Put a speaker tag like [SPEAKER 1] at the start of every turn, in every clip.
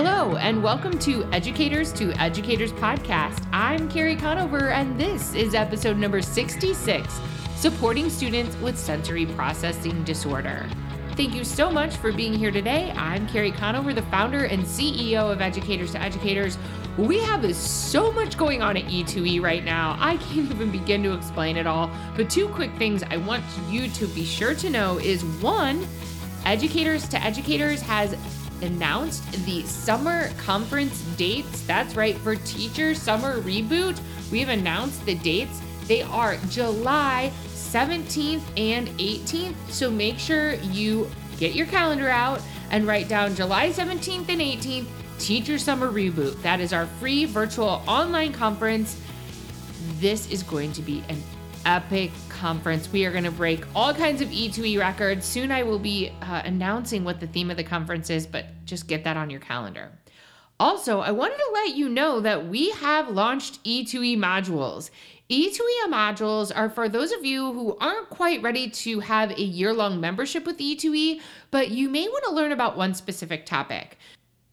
[SPEAKER 1] Hello, and welcome to Educators to Educators podcast. I'm Carrie Conover, and this is episode number 66 Supporting Students with Sensory Processing Disorder. Thank you so much for being here today. I'm Carrie Conover, the founder and CEO of Educators to Educators. We have so much going on at E2E right now. I can't even begin to explain it all. But two quick things I want you to be sure to know is one, Educators to Educators has announced the summer conference dates. That's right, for Teacher Summer Reboot, we've announced the dates. They are July 17th and 18th. So make sure you get your calendar out and write down July 17th and 18th, Teacher Summer Reboot. That is our free virtual online conference. This is going to be an epic conference. We are going to break all kinds of E2E records. Soon I will be uh, announcing what the theme of the conference is, but just get that on your calendar. Also, I wanted to let you know that we have launched E2E modules. E2E modules are for those of you who aren't quite ready to have a year long membership with E2E, but you may want to learn about one specific topic.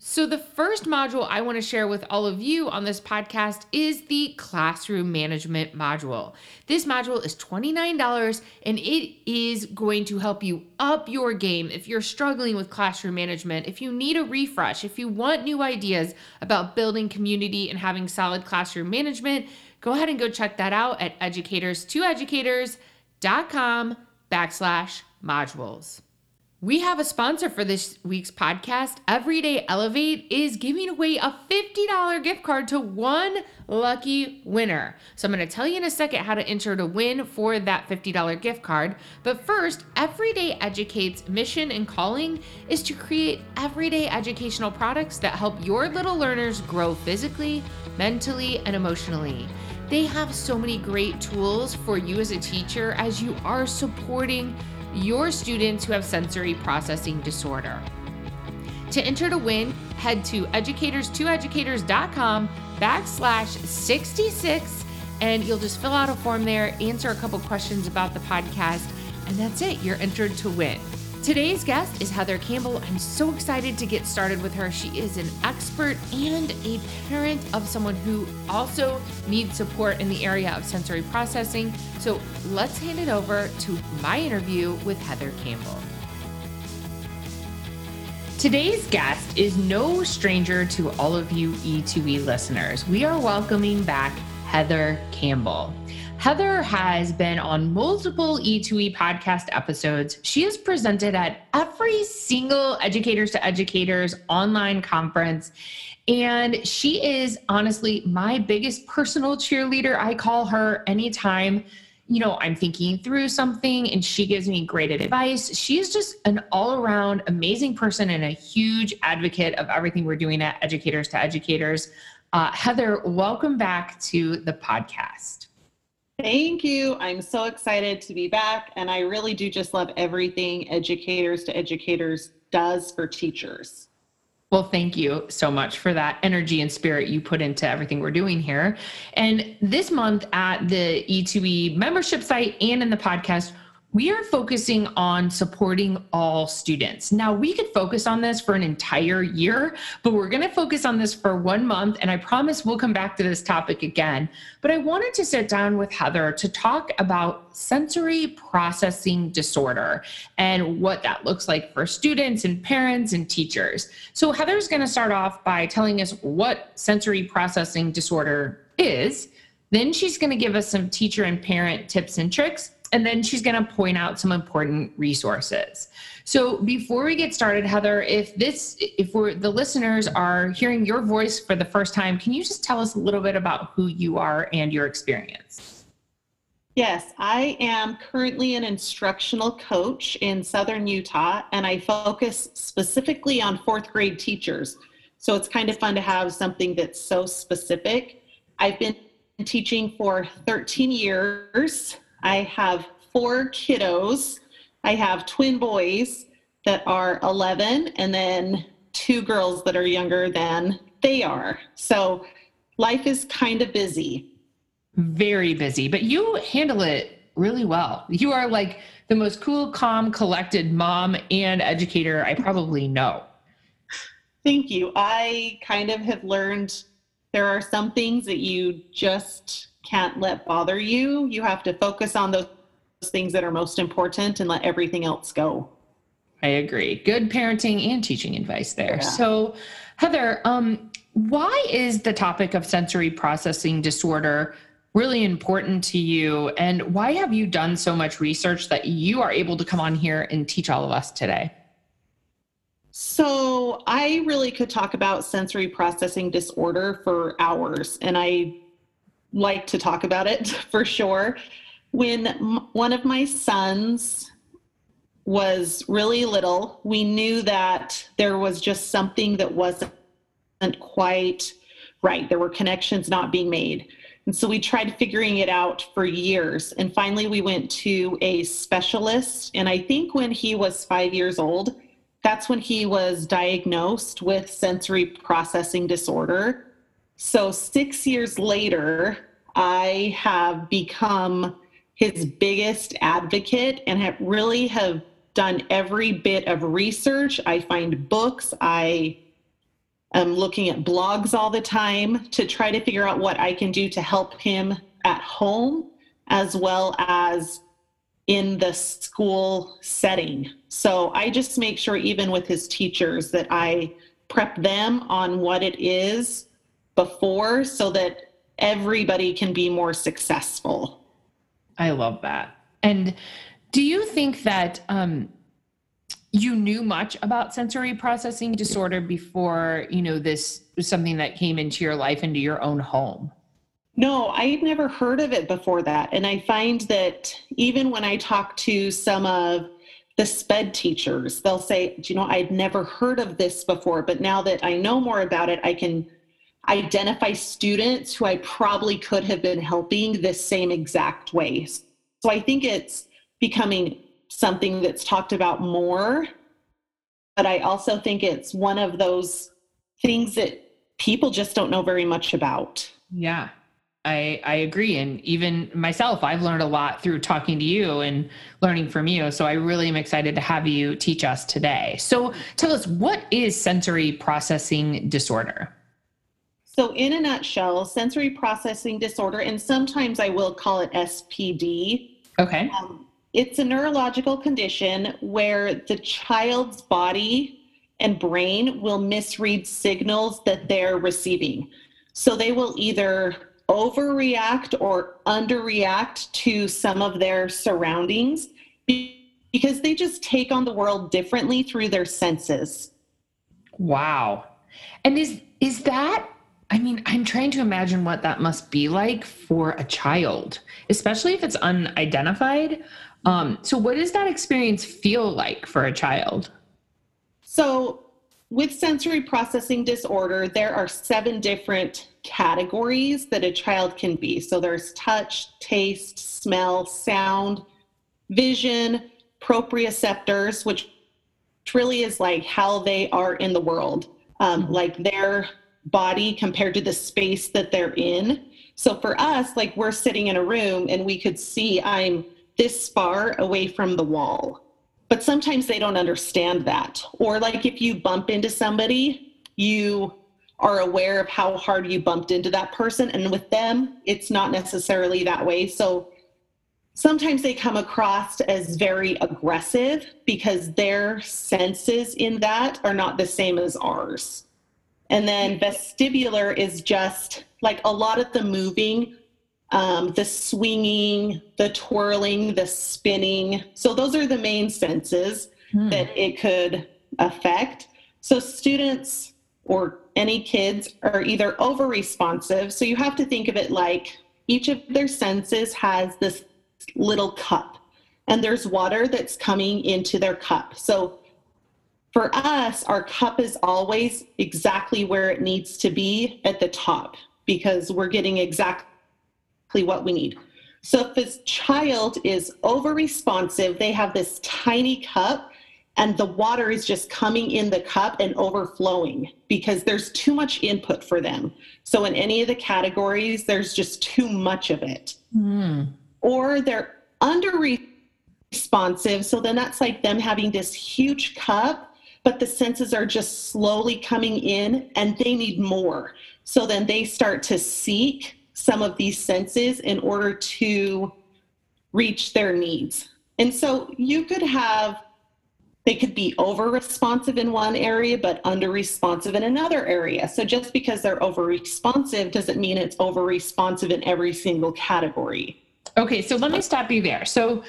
[SPEAKER 1] So, the first module I want to share with all of you on this podcast is the classroom management module. This module is $29 and it is going to help you up your game if you're struggling with classroom management, if you need a refresh, if you want new ideas about building community and having solid classroom management. Go ahead and go check that out at educators2educators.com backslash modules. We have a sponsor for this week's podcast. Everyday Educate is giving away a $50 gift card to one lucky winner. So I'm going to tell you in a second how to enter to win for that $50 gift card. But first, Everyday Educate's mission and calling is to create everyday educational products that help your little learners grow physically, mentally, and emotionally. They have so many great tools for you as a teacher as you are supporting your students who have sensory processing disorder. To enter to win, head to educators2educators.com backslash 66 and you'll just fill out a form there, answer a couple questions about the podcast, and that's it. You're entered to win. Today's guest is Heather Campbell. I'm so excited to get started with her. She is an expert and a parent of someone who also needs support in the area of sensory processing. So let's hand it over to my interview with Heather Campbell. Today's guest is no stranger to all of you E2E listeners. We are welcoming back Heather Campbell. Heather has been on multiple E2E podcast episodes. She has presented at every single Educators to Educators online conference. And she is honestly my biggest personal cheerleader. I call her anytime, you know, I'm thinking through something and she gives me great advice. She's just an all around amazing person and a huge advocate of everything we're doing at Educators to Educators. Uh, Heather, welcome back to the podcast.
[SPEAKER 2] Thank you. I'm so excited to be back. And I really do just love everything Educators to Educators does for teachers.
[SPEAKER 1] Well, thank you so much for that energy and spirit you put into everything we're doing here. And this month at the E2E membership site and in the podcast, we are focusing on supporting all students. Now, we could focus on this for an entire year, but we're going to focus on this for one month. And I promise we'll come back to this topic again. But I wanted to sit down with Heather to talk about sensory processing disorder and what that looks like for students and parents and teachers. So, Heather's going to start off by telling us what sensory processing disorder is. Then she's going to give us some teacher and parent tips and tricks and then she's going to point out some important resources. So before we get started, Heather, if this, if we're the listeners are hearing your voice for the first time, can you just tell us a little bit about who you are and your experience?
[SPEAKER 2] Yes, I am currently an instructional coach in Southern Utah, and I focus specifically on fourth grade teachers. So it's kind of fun to have something that's so specific. I've been teaching for 13 years. I have four kiddos. I have twin boys that are 11 and then two girls that are younger than they are. So life is kind of busy.
[SPEAKER 1] Very busy, but you handle it really well. You are like the most cool, calm, collected mom and educator I probably know.
[SPEAKER 2] Thank you. I kind of have learned there are some things that you just can't let bother you. You have to focus on those things that are most important and let everything else go.
[SPEAKER 1] I agree. Good parenting and teaching advice there. Yeah. So, Heather, um, why is the topic of sensory processing disorder really important to you? And why have you done so much research that you are able to come on here and teach all of us today?
[SPEAKER 2] So, I really could talk about sensory processing disorder for hours, and I like to talk about it for sure. When m- one of my sons was really little, we knew that there was just something that wasn't quite right. There were connections not being made. And so we tried figuring it out for years. And finally, we went to a specialist. And I think when he was five years old, that's when he was diagnosed with sensory processing disorder. So, six years later, I have become his biggest advocate and have really have done every bit of research. I find books, I am looking at blogs all the time to try to figure out what I can do to help him at home as well as in the school setting. So I just make sure, even with his teachers, that I prep them on what it is before so that everybody can be more successful.
[SPEAKER 1] I love that. And do you think that um, you knew much about sensory processing disorder before, you know, this was something that came into your life, into your own home?
[SPEAKER 2] No, I'd never heard of it before that. And I find that even when I talk to some of the SPED teachers, they'll say, you know, I'd never heard of this before, but now that I know more about it, I can identify students who I probably could have been helping this same exact way. So I think it's becoming something that's talked about more. But I also think it's one of those things that people just don't know very much about.
[SPEAKER 1] Yeah. I, I agree. And even myself, I've learned a lot through talking to you and learning from you. So I really am excited to have you teach us today. So tell us, what is sensory processing disorder?
[SPEAKER 2] So, in a nutshell, sensory processing disorder, and sometimes I will call it SPD.
[SPEAKER 1] Okay. Um,
[SPEAKER 2] it's a neurological condition where the child's body and brain will misread signals that they're receiving. So, they will either overreact or underreact to some of their surroundings because they just take on the world differently through their senses.
[SPEAKER 1] Wow. And is is that I mean, I'm trying to imagine what that must be like for a child, especially if it's unidentified. Um, so, what does that experience feel like for a child?
[SPEAKER 2] So, with sensory processing disorder, there are seven different categories that a child can be. So there's touch, taste, smell, sound, vision, proprioceptors, which really is like how they are in the world, um, like their body compared to the space that they're in. So for us, like we're sitting in a room and we could see I'm this far away from the wall. But sometimes they don't understand that. Or like if you bump into somebody, you are aware of how hard you bumped into that person. And with them, it's not necessarily that way. So sometimes they come across as very aggressive because their senses in that are not the same as ours. And then vestibular is just like a lot of the moving, um, the swinging, the twirling, the spinning. So those are the main senses hmm. that it could affect. So students or any kids are either over responsive. So you have to think of it like each of their senses has this little cup, and there's water that's coming into their cup. So for us, our cup is always exactly where it needs to be at the top because we're getting exactly what we need. So if this child is over responsive, they have this tiny cup and the water is just coming in the cup and overflowing because there's too much input for them. So, in any of the categories, there's just too much of it. Mm. Or they're under responsive. So, then that's like them having this huge cup, but the senses are just slowly coming in and they need more. So then they start to seek some of these senses in order to reach their needs. And so you could have they could be over responsive in one area but under responsive in another area. So just because they're over responsive doesn't mean it's over responsive in every single category.
[SPEAKER 1] Okay, so let me stop you there. So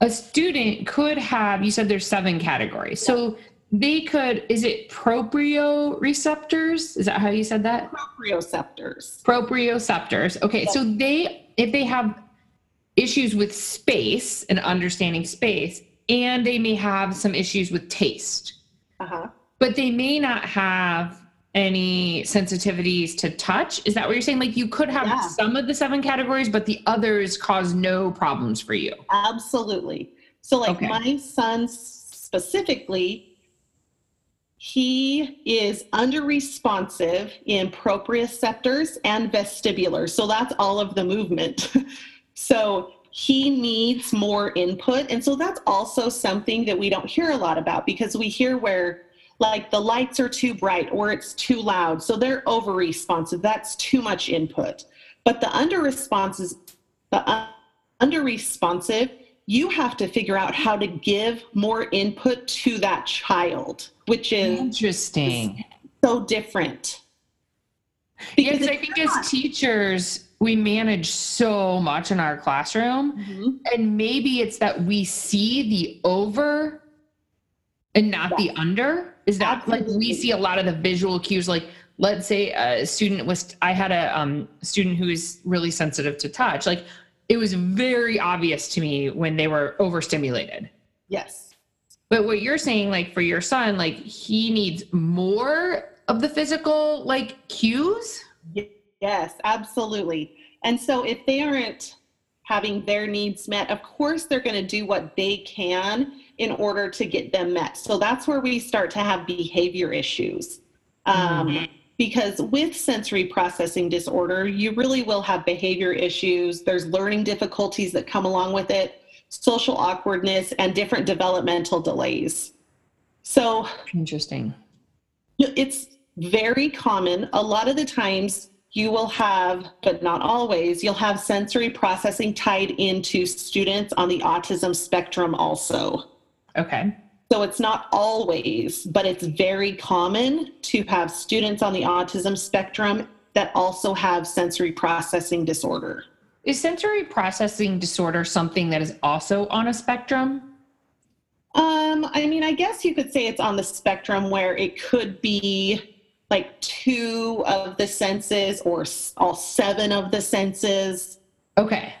[SPEAKER 1] a student could have you said there's seven categories. So they could is it proprioceptors? Is that how you said that?
[SPEAKER 2] Proprioceptors.
[SPEAKER 1] Proprioceptors. Okay, yes. so they if they have issues with space and understanding space, and they may have some issues with taste. Uh-huh. But they may not have any sensitivities to touch. Is that what you're saying? Like you could have yeah. some of the seven categories, but the others cause no problems for you.
[SPEAKER 2] Absolutely. So, like okay. my son specifically, he is under responsive in proprioceptors and vestibular. So that's all of the movement. so he needs more input. And so that's also something that we don't hear a lot about because we hear where like the lights are too bright or it's too loud. So they're over responsive. That's too much input. But the under responses, the under responsive, you have to figure out how to give more input to that child, which is
[SPEAKER 1] interesting.
[SPEAKER 2] So different.
[SPEAKER 1] Because yes, I think not. as teachers, we manage so much in our classroom mm-hmm. and maybe it's that we see the over and not yeah. the under is that Absolutely. like we see a lot of the visual cues like let's say a student was i had a um, student who is really sensitive to touch like it was very obvious to me when they were overstimulated
[SPEAKER 2] yes
[SPEAKER 1] but what you're saying like for your son like he needs more of the physical like cues
[SPEAKER 2] Yes, absolutely. And so if they aren't having their needs met, of course they're going to do what they can in order to get them met. So that's where we start to have behavior issues. Um, mm-hmm. Because with sensory processing disorder, you really will have behavior issues. There's learning difficulties that come along with it, social awkwardness, and different developmental delays. So,
[SPEAKER 1] interesting.
[SPEAKER 2] It's very common. A lot of the times, you will have, but not always, you'll have sensory processing tied into students on the autism spectrum also.
[SPEAKER 1] Okay.
[SPEAKER 2] So it's not always, but it's very common to have students on the autism spectrum that also have sensory processing disorder.
[SPEAKER 1] Is sensory processing disorder something that is also on a spectrum?
[SPEAKER 2] Um, I mean, I guess you could say it's on the spectrum where it could be like two of the senses or all seven of the senses.
[SPEAKER 1] Okay.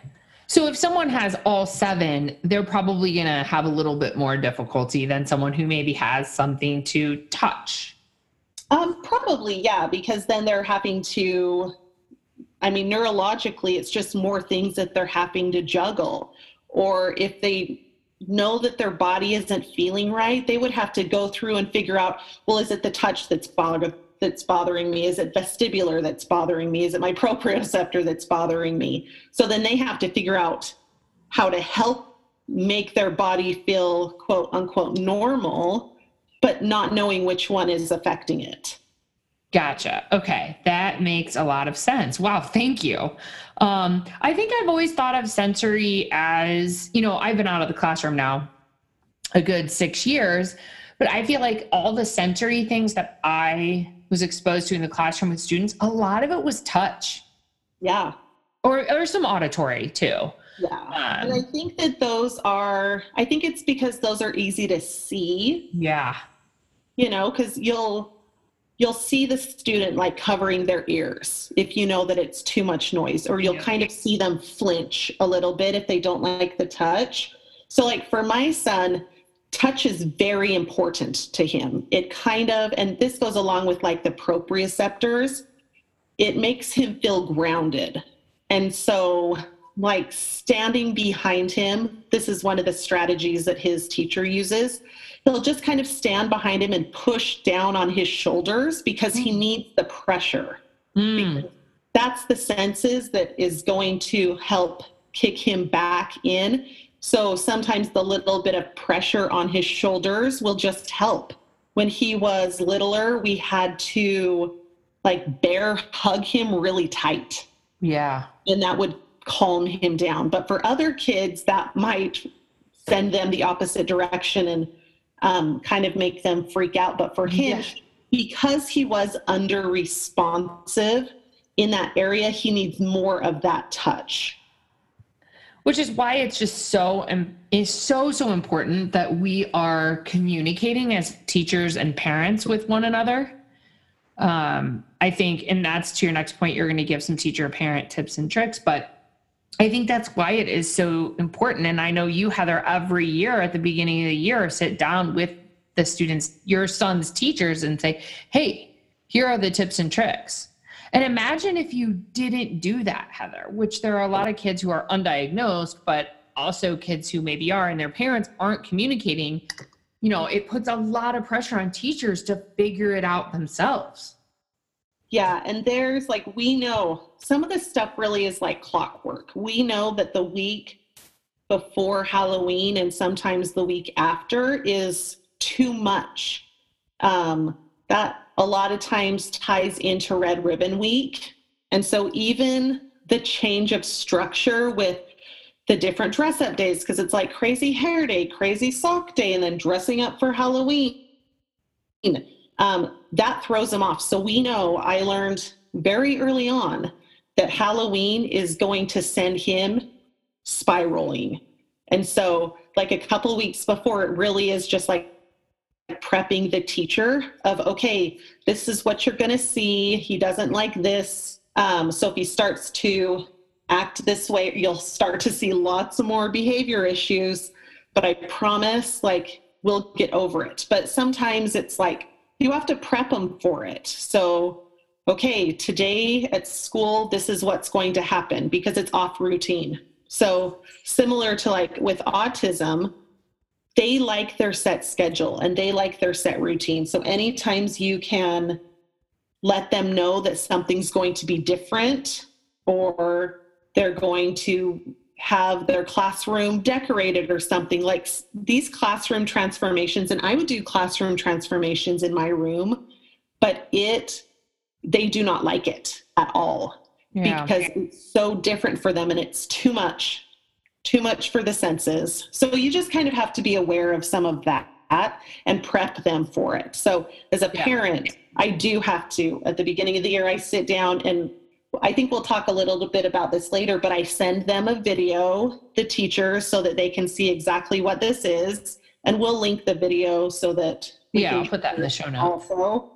[SPEAKER 1] So if someone has all seven, they're probably going to have a little bit more difficulty than someone who maybe has something to touch.
[SPEAKER 2] Um, probably, yeah, because then they're having to, I mean, neurologically, it's just more things that they're having to juggle. Or if they know that their body isn't feeling right, they would have to go through and figure out, well, is it the touch that's bothering that's bothering me? Is it vestibular that's bothering me? Is it my proprioceptor that's bothering me? So then they have to figure out how to help make their body feel quote unquote normal, but not knowing which one is affecting it.
[SPEAKER 1] Gotcha. Okay. That makes a lot of sense. Wow. Thank you. Um, I think I've always thought of sensory as, you know, I've been out of the classroom now a good six years, but I feel like all the sensory things that I was exposed to in the classroom with students, a lot of it was touch.
[SPEAKER 2] Yeah.
[SPEAKER 1] Or, or some auditory too.
[SPEAKER 2] Yeah. Um, and I think that those are, I think it's because those are easy to see.
[SPEAKER 1] Yeah.
[SPEAKER 2] You know, because you'll, you'll see the student like covering their ears if you know that it's too much noise, or you'll yeah. kind of see them flinch a little bit if they don't like the touch. So, like for my son, touch is very important to him. It kind of, and this goes along with like the proprioceptors, it makes him feel grounded. And so, like standing behind him, this is one of the strategies that his teacher uses. He'll just kind of stand behind him and push down on his shoulders because he mm. needs the pressure. Mm. That's the senses that is going to help kick him back in so sometimes the little bit of pressure on his shoulders will just help. when he was littler, we had to like bear hug him really tight.
[SPEAKER 1] Yeah.
[SPEAKER 2] And that would calm him down. But for other kids, that might send them the opposite direction and um, kind of make them freak out. But for him, yeah. because he was under responsive in that area, he needs more of that touch
[SPEAKER 1] which is why it's just so is so so important that we are communicating as teachers and parents with one another. Um, i think and that's to your next point you're going to give some teacher parent tips and tricks but i think that's why it is so important. And i know you heather every year at the beginning of the year sit down with the students your son's teachers and say hey here are the tips and tricks and imagine if you didn't do that, Heather, which there are a lot of kids who are undiagnosed, but also kids who maybe are and their parents aren't communicating. You know, it puts a lot of pressure on teachers to figure it out themselves.
[SPEAKER 2] Yeah, and there's like, we know some of this stuff really is like clockwork. We know that the week before Halloween and sometimes the week after is too much. Um, that a lot of times ties into Red Ribbon Week. And so even the change of structure with the different dress up days, because it's like crazy hair day, crazy sock day, and then dressing up for Halloween, um, that throws them off. So we know I learned very early on that Halloween is going to send him spiraling. And so, like a couple weeks before, it really is just like prepping the teacher of okay this is what you're going to see. He doesn't like this. Um, so if he starts to act this way you'll start to see lots more behavior issues. But i promise like we'll get over it. But sometimes it's like you have to prep them for it. So okay today at school this is what's going to happen because it's off routine. So similar to like with autism they like their set schedule and they like their set routine. So any times you can let them know that something's going to be different or they're going to have their classroom decorated or something like these classroom transformations and I would do classroom transformations in my room but it they do not like it at all yeah. because it's so different for them and it's too much too much for the senses. So you just kind of have to be aware of some of that and prep them for it. So as a parent, yeah. I do have to, at the beginning of the year, I sit down and I think we'll talk a little bit about this later, but I send them a video, the teachers, so that they can see exactly what this is. And we'll link the video so that
[SPEAKER 1] yeah, I'll put that in the show notes.
[SPEAKER 2] Also,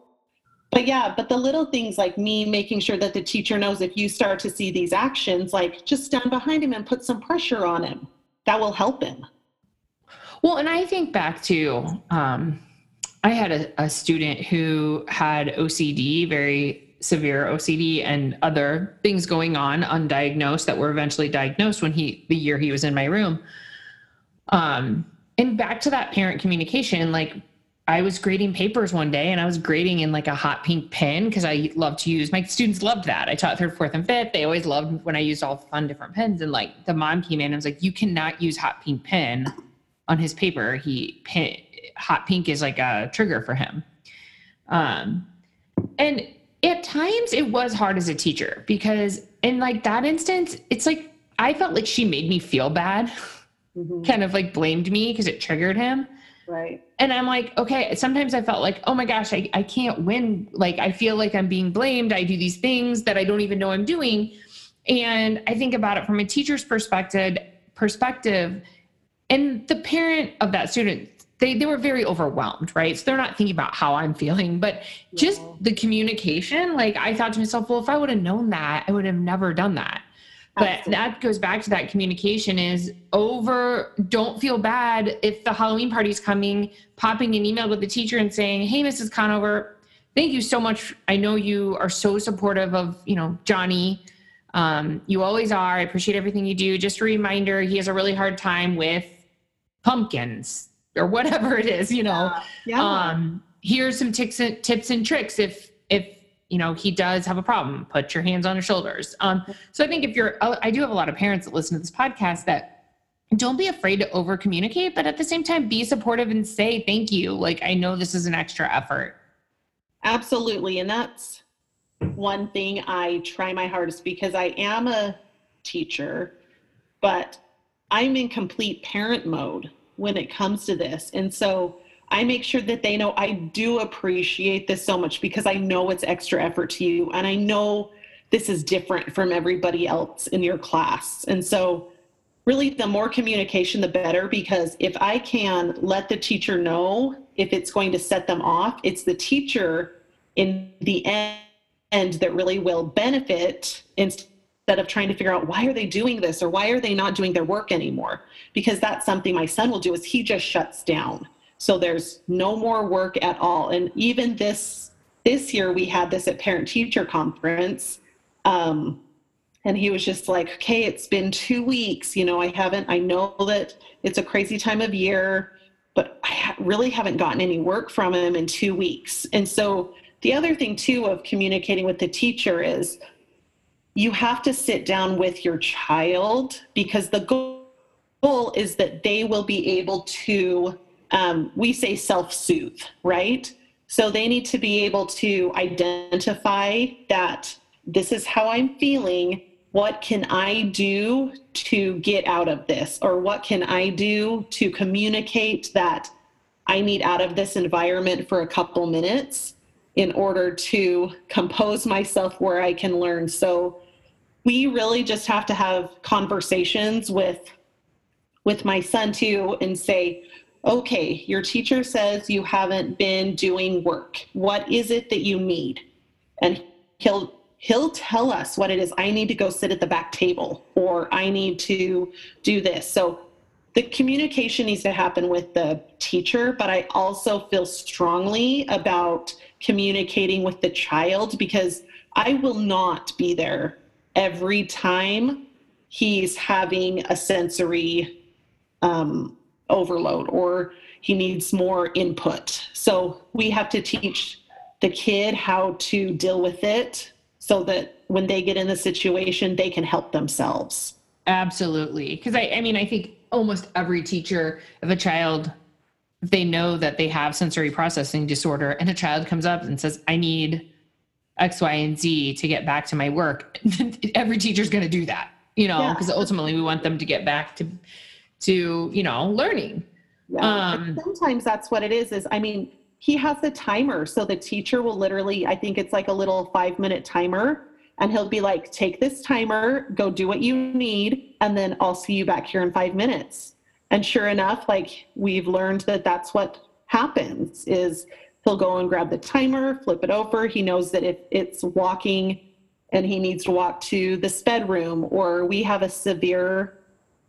[SPEAKER 2] but yeah, but the little things like me making sure that the teacher knows if you start to see these actions, like just stand behind him and put some pressure on him. That will help him.
[SPEAKER 1] Well, and I think back to, um, I had a, a student who had OCD, very severe OCD, and other things going on undiagnosed that were eventually diagnosed when he, the year he was in my room. Um, and back to that parent communication, like I was grading papers one day and I was grading in like a hot pink pen because I love to use my students loved that. I taught third, fourth, and fifth. They always loved when I used all fun different pens. And like the mom came in and was like, You cannot use hot pink pen on his paper. He pen, hot pink is like a trigger for him. Um and at times it was hard as a teacher because in like that instance, it's like I felt like she made me feel bad, mm-hmm. kind of like blamed me because it triggered him.
[SPEAKER 2] Right.
[SPEAKER 1] And I'm like, okay, sometimes I felt like, oh my gosh, I, I can't win. Like, I feel like I'm being blamed. I do these things that I don't even know I'm doing. And I think about it from a teacher's perspective, perspective, and the parent of that student, they, they were very overwhelmed, right? So they're not thinking about how I'm feeling, but just the communication. Like I thought to myself, well, if I would have known that, I would have never done that but Absolutely. that goes back to that communication is over don't feel bad if the halloween party is coming popping an email with the teacher and saying hey mrs conover thank you so much i know you are so supportive of you know johnny um, you always are i appreciate everything you do just a reminder he has a really hard time with pumpkins or whatever it is you know yeah. Yeah. Um, here's some tips and, tips and tricks if if you know he does have a problem put your hands on his shoulders um, so i think if you're i do have a lot of parents that listen to this podcast that don't be afraid to over communicate, but at the same time, be supportive and say thank you. Like, I know this is an extra effort.
[SPEAKER 2] Absolutely. And that's one thing I try my hardest because I am a teacher, but I'm in complete parent mode when it comes to this. And so I make sure that they know I do appreciate this so much because I know it's extra effort to you and I know this is different from everybody else in your class. And so really the more communication the better because if I can let the teacher know if it's going to set them off, it's the teacher in the end that really will benefit instead of trying to figure out why are they doing this or why are they not doing their work anymore because that's something my son will do is he just shuts down so there's no more work at all. And even this this year we had this at parent teacher conference um, and he was just like okay it's been two weeks. You know i haven't i know that it's a crazy time of year but i really haven't gotten any work from him in two weeks. And so the other thing too of communicating with the teacher is you have to sit down with your child because the goal is that they will be able to um, we say self-soothe right? So they need to be able to identify that this is how i'm feeling. What can i do to get out of this? Or what can i do to communicate that i need out of this environment for a couple minutes in order to compose myself where I can learn. So we really just have to have conversations with with my son too and say, okay, your teacher says you haven't been doing work. What is it that you need? And he'll he'll tell us what it is. I need to go sit at the back table or I need to do this. So the communication needs to happen with the teacher, but I also feel strongly about communicating with the child because I will not be there every time he's having a sensory um, overload or he needs more input. So we have to teach the kid how to deal with it so that when they get in the situation, they can help themselves.
[SPEAKER 1] Absolutely. Because I, I mean, I think almost every teacher of a child they know that they have sensory processing disorder and a child comes up and says i need x y and z to get back to my work every teacher's going to do that you know because yeah. ultimately we want them to get back to to you know learning
[SPEAKER 2] yeah. Um, sometimes that's what it is is i mean he has the timer so the teacher will literally i think it's like a little five minute timer and he'll be like take this timer go do what you need and then i'll see you back here in five minutes and sure enough like we've learned that that's what happens is he'll go and grab the timer flip it over he knows that if it's walking and he needs to walk to the sped room or we have a severe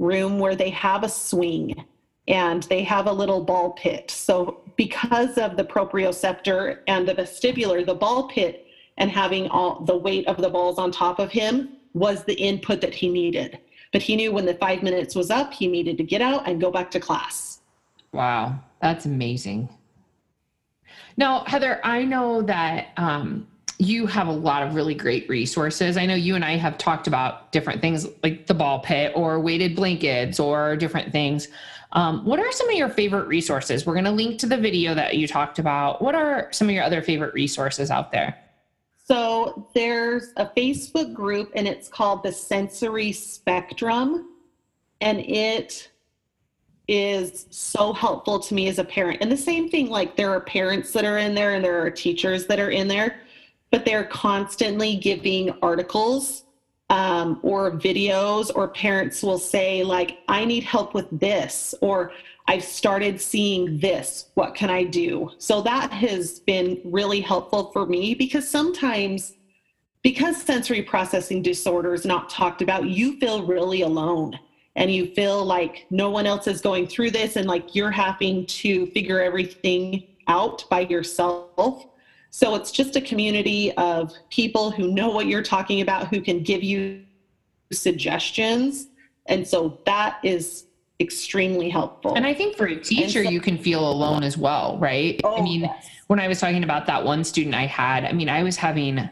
[SPEAKER 2] room where they have a swing and they have a little ball pit so because of the proprioceptor and the vestibular the ball pit and having all the weight of the balls on top of him was the input that he needed but he knew when the five minutes was up, he needed to get out and go back to class.
[SPEAKER 1] Wow, that's amazing. Now, Heather, I know that um, you have a lot of really great resources. I know you and I have talked about different things like the ball pit or weighted blankets or different things. Um, what are some of your favorite resources? We're going to link to the video that you talked about. What are some of your other favorite resources out there?
[SPEAKER 2] So there's a Facebook group and it's called the Sensory Spectrum. And it is so helpful to me as a parent. And the same thing, like there are parents that are in there and there are teachers that are in there, but they're constantly giving articles um, or videos, or parents will say, like, I need help with this, or I've started seeing this. What can I do? So that has been really helpful for me because sometimes, because sensory processing disorder is not talked about, you feel really alone and you feel like no one else is going through this and like you're having to figure everything out by yourself. So it's just a community of people who know what you're talking about, who can give you suggestions. And so that is extremely helpful.
[SPEAKER 1] And I think for a teacher, so, you can feel alone as well, right? Oh, I mean, yes. when I was talking about that one student I had, I mean, I was having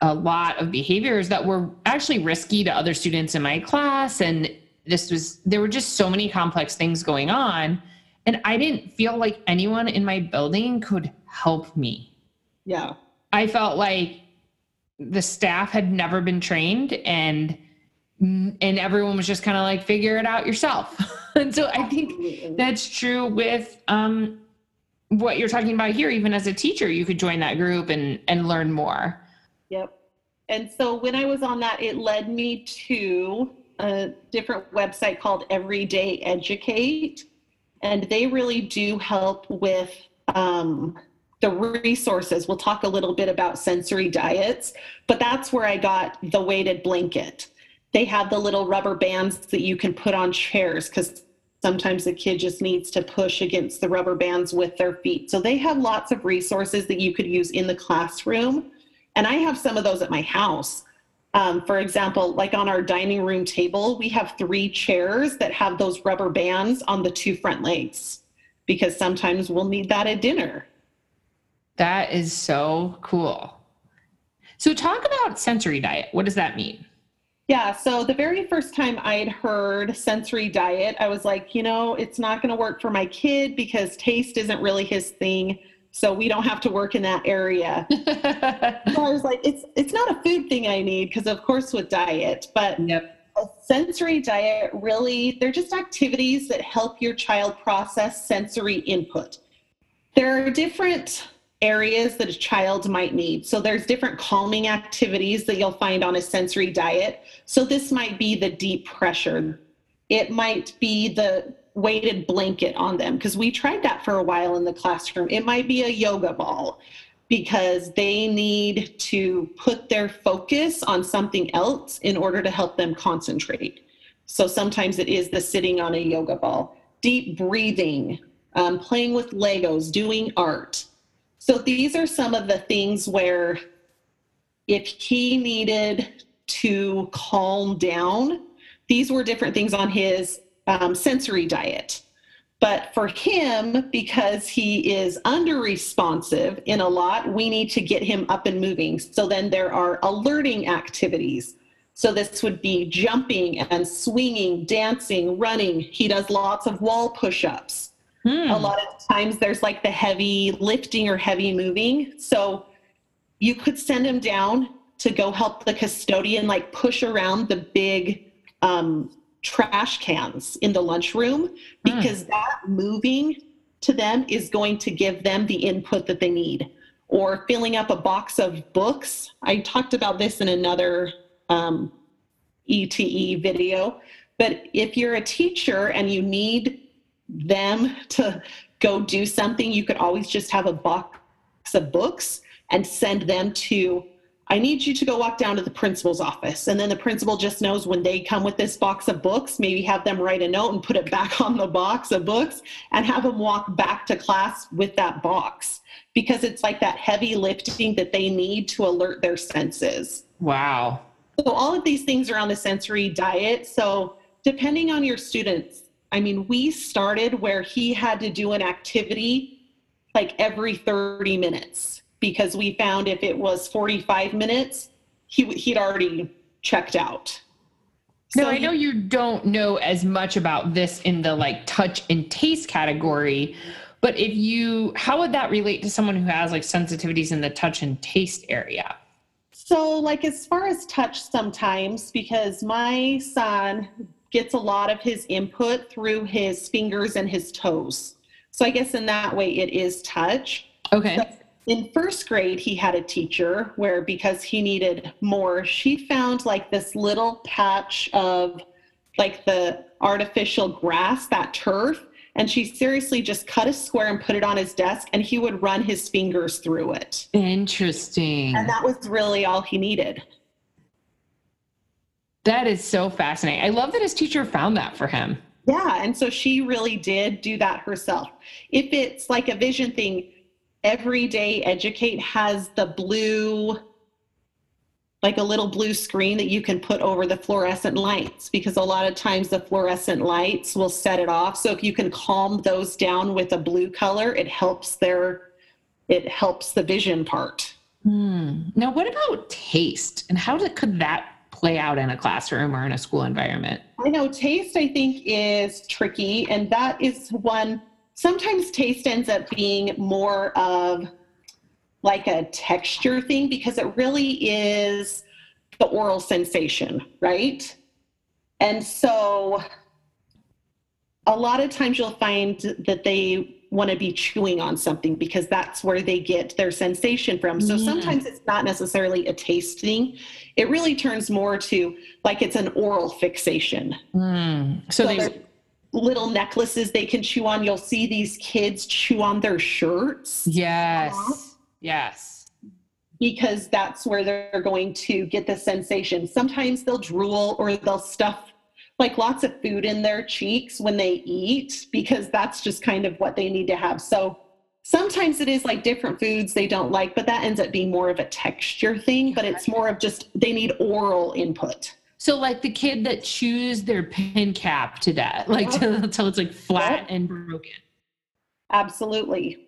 [SPEAKER 1] a lot of behaviors that were actually risky to other students in my class. And this was there were just so many complex things going on and I didn't feel like anyone in my building could help me.
[SPEAKER 2] Yeah.
[SPEAKER 1] I felt like the staff had never been trained and and everyone was just kind of like figure it out yourself. and so I think that's true with um what you're talking about here even as a teacher you could join that group and and learn more.
[SPEAKER 2] Yep. And so when I was on that it led me to a different website called Everyday Educate and they really do help with um, the resources. We'll talk a little bit about sensory diets, but that's where I got the weighted blanket. They have the little rubber bands that you can put on chairs because sometimes the kid just needs to push against the rubber bands with their feet. So they have lots of resources that you could use in the classroom. And I have some of those at my house. Um, for example, like on our dining room table, we have three chairs that have those rubber bands on the two front legs because sometimes we'll need that at dinner.
[SPEAKER 1] That is so cool. So, talk about sensory diet. What does that mean?
[SPEAKER 2] Yeah, so the very first time I'd heard sensory diet, I was like, you know, it's not going to work for my kid because taste isn't really his thing so we don't have to work in that area. so I was like, it's it's not a food thing I need because of course with diet, but
[SPEAKER 1] yep.
[SPEAKER 2] a sensory diet really they're just activities that help your child process sensory input. There are different areas that a child might need. So there's different calming activities that you'll find on a sensory diet. So this might be the deep pressure. It might be the weighted blanket on them because we tried that for a while in the classroom. It might be a yoga ball because they need to put their focus on something else in order to help them concentrate. So sometimes it is the sitting on a yoga ball, deep breathing, um, playing with Legos, doing art. So these are some of the things where if he needed to calm down, these were different things on his um, sensory diet. But for him, because he is under responsive in a lot, we need to get him up and moving. So then there are alerting activities. So this would be jumping and swinging, dancing, running. He does lots of wall push ups. Hmm. A lot of times there's like the heavy lifting or heavy moving. So you could send him down to go help the custodian like push around the big um, trash cans in the lunchroom hmm. because mm. that moving to them is going to give them the input that they need. Or filling up a box of books. I talked about this in another um, ETE video. But if you're a teacher and you need them to go do something, you could always just have a box of books and send them to I need you to go walk down to the principal's office. And then the principal just knows when they come with this box of books, maybe have them write a note and put it back on the box of books and have them walk back to class with that box because it's like that heavy lifting that they need to alert their senses.
[SPEAKER 1] Wow.
[SPEAKER 2] So, all of these things are on the sensory diet. So, depending on your students, I mean, we started where he had to do an activity like every 30 minutes because we found if it was 45 minutes, he, he'd already checked out.
[SPEAKER 1] So I know you don't know as much about this in the like touch and taste category, but if you, how would that relate to someone who has like sensitivities in the touch and taste area?
[SPEAKER 2] So, like, as far as touch, sometimes because my son gets a lot of his input through his fingers and his toes. So, I guess in that way, it is touch.
[SPEAKER 1] Okay.
[SPEAKER 2] In first grade, he had a teacher where because he needed more, she found like this little patch of like the artificial grass, that turf. And she seriously just cut a square and put it on his desk, and he would run his fingers through it.
[SPEAKER 1] Interesting.
[SPEAKER 2] And that was really all he needed.
[SPEAKER 1] That is so fascinating. I love that his teacher found that for him.
[SPEAKER 2] Yeah. And so she really did do that herself. If it's like a vision thing, Everyday Educate has the blue, like a little blue screen that you can put over the fluorescent lights because a lot of times the fluorescent lights will set it off. So if you can calm those down with a blue color, it helps their, it helps the vision part.
[SPEAKER 1] Hmm. Now, what about taste and how could that play out in a classroom or in a school environment?
[SPEAKER 2] I know taste, I think, is tricky. And that is one, sometimes taste ends up being more of like a texture thing because it really is the oral sensation, right? And so a lot of times you'll find that they want to be chewing on something because that's where they get their sensation from. So yeah. sometimes it's not necessarily a taste thing. It really turns more to like it's an oral fixation.
[SPEAKER 1] Mm. So, so
[SPEAKER 2] there's little necklaces they can chew on. You'll see these kids chew on their shirts.
[SPEAKER 1] Yes. Yes.
[SPEAKER 2] Because that's where they're going to get the sensation. Sometimes they'll drool or they'll stuff like lots of food in their cheeks when they eat because that's just kind of what they need to have. So sometimes it is like different foods they don't like, but that ends up being more of a texture thing, but it's more of just they need oral input.
[SPEAKER 1] So like the kid that chews their pin cap to death, like until it's like flat yep. and broken.
[SPEAKER 2] Absolutely.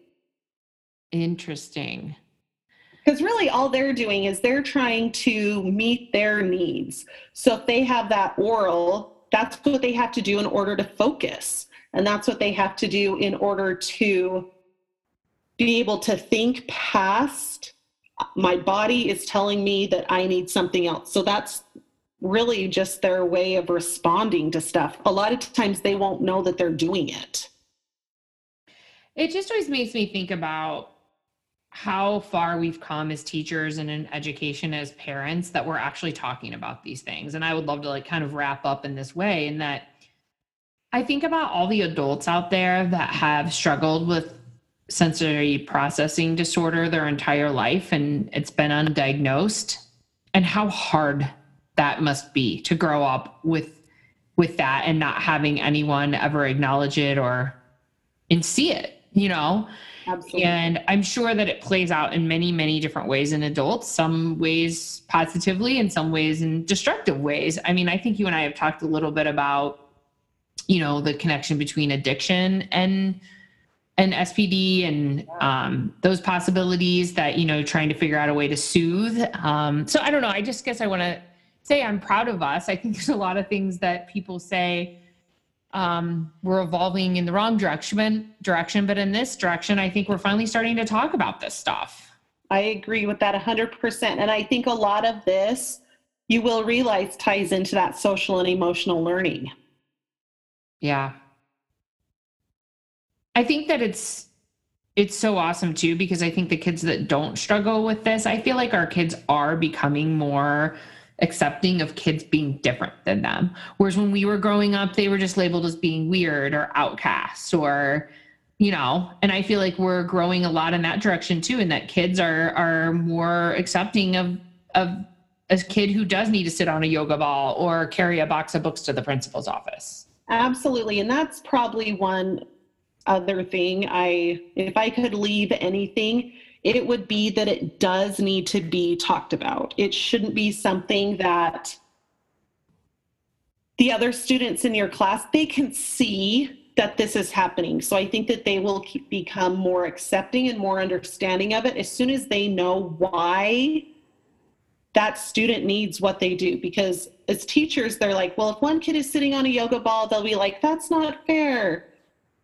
[SPEAKER 1] Interesting.
[SPEAKER 2] Because really, all they're doing is they're trying to meet their needs. So if they have that oral, that's what they have to do in order to focus. And that's what they have to do in order to be able to think past my body is telling me that I need something else. So that's really just their way of responding to stuff. A lot of times they won't know that they're doing it.
[SPEAKER 1] It just always makes me think about how far we've come as teachers and in education as parents that we're actually talking about these things. And I would love to like kind of wrap up in this way in that I think about all the adults out there that have struggled with sensory processing disorder their entire life and it's been undiagnosed and how hard that must be to grow up with with that and not having anyone ever acknowledge it or and see it, you know.
[SPEAKER 2] Absolutely.
[SPEAKER 1] And I'm sure that it plays out in many, many different ways in adults, some ways positively and some ways in destructive ways. I mean, I think you and I have talked a little bit about, you know, the connection between addiction and and SPD and um, those possibilities that, you know, trying to figure out a way to soothe. Um, so I don't know. I just guess I want to say I'm proud of us. I think there's a lot of things that people say, um, we're evolving in the wrong direction, direction, but in this direction, I think we're finally starting to talk about this stuff.
[SPEAKER 2] I agree with that 100%. And I think a lot of this, you will realize, ties into that social and emotional learning.
[SPEAKER 1] Yeah. I think that it's it's so awesome too because I think the kids that don't struggle with this, I feel like our kids are becoming more accepting of kids being different than them. Whereas when we were growing up, they were just labeled as being weird or outcasts or, you know, and I feel like we're growing a lot in that direction too, and that kids are are more accepting of of a kid who does need to sit on a yoga ball or carry a box of books to the principal's office.
[SPEAKER 2] Absolutely. And that's probably one other thing I if I could leave anything it would be that it does need to be talked about. It shouldn't be something that the other students in your class they can see that this is happening. So I think that they will keep, become more accepting and more understanding of it as soon as they know why that student needs what they do because as teachers they're like well if one kid is sitting on a yoga ball they'll be like that's not fair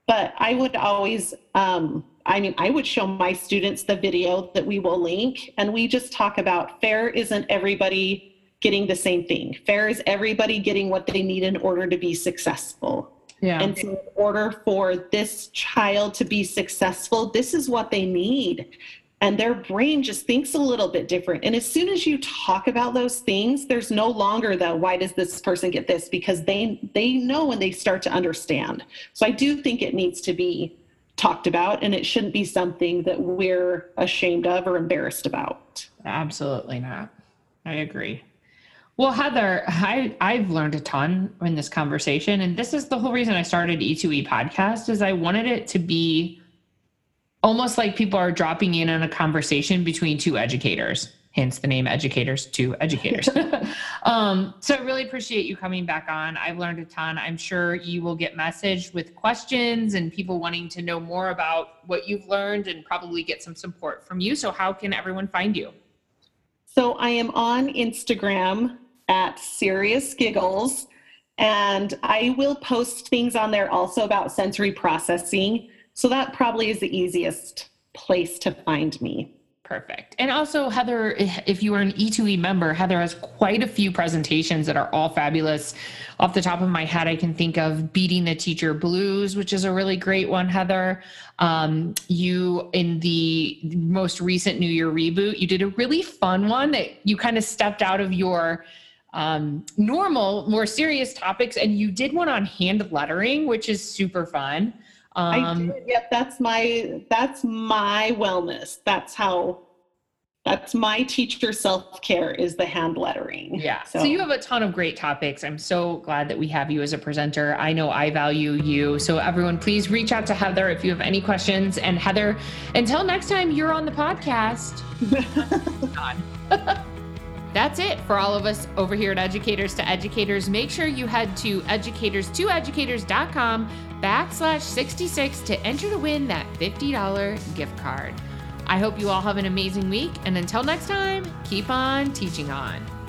[SPEAKER 2] but i would always um, I mean, I would show my students the video that we will link, and we just talk about fair isn't everybody getting the same thing. Fair is everybody getting what they need in order to be successful.
[SPEAKER 1] Yeah.
[SPEAKER 2] And so, in order for this child to be successful, this is what they need. And their brain just thinks a little bit different. And as soon as you talk about those things, there's no longer the why does this person get this? Because they they know when they start to understand. So I do think it needs to be talked about and it shouldn't be something that we're ashamed of or embarrassed about.
[SPEAKER 1] Absolutely not. I agree. Well, Heather, I, I've learned a ton in this conversation. And this is the whole reason I started E2E podcast is I wanted it to be almost like people are dropping in on a conversation between two educators hence the name educators to educators um, so i really appreciate you coming back on i've learned a ton i'm sure you will get messaged with questions and people wanting to know more about what you've learned and probably get some support from you so how can everyone find you
[SPEAKER 2] so i am on instagram at Serious Giggles. And I will post things on there also about sensory processing. So that probably is the easiest place to find me.
[SPEAKER 1] Perfect. And also, Heather, if you are an E2E member, Heather has quite a few presentations that are all fabulous. Off the top of my head, I can think of Beating the Teacher Blues, which is a really great one, Heather. Um, you, in the most recent New Year reboot, you did a really fun one that you kind of stepped out of your um, normal, more serious topics, and you did one on hand lettering, which is super fun.
[SPEAKER 2] Um, I did. Yep, that's my that's my wellness. That's how that's my teacher self-care is the hand lettering.
[SPEAKER 1] Yeah. So. so. you have a ton of great topics. I'm so glad that we have you as a presenter. I know I value you. So everyone please reach out to Heather if you have any questions and Heather until next time you're on the podcast. That's it for all of us over here at Educators to Educators. Make sure you head to educators2educators.com backslash 66 to enter to win that $50 gift card. I hope you all have an amazing week, and until next time, keep on teaching on.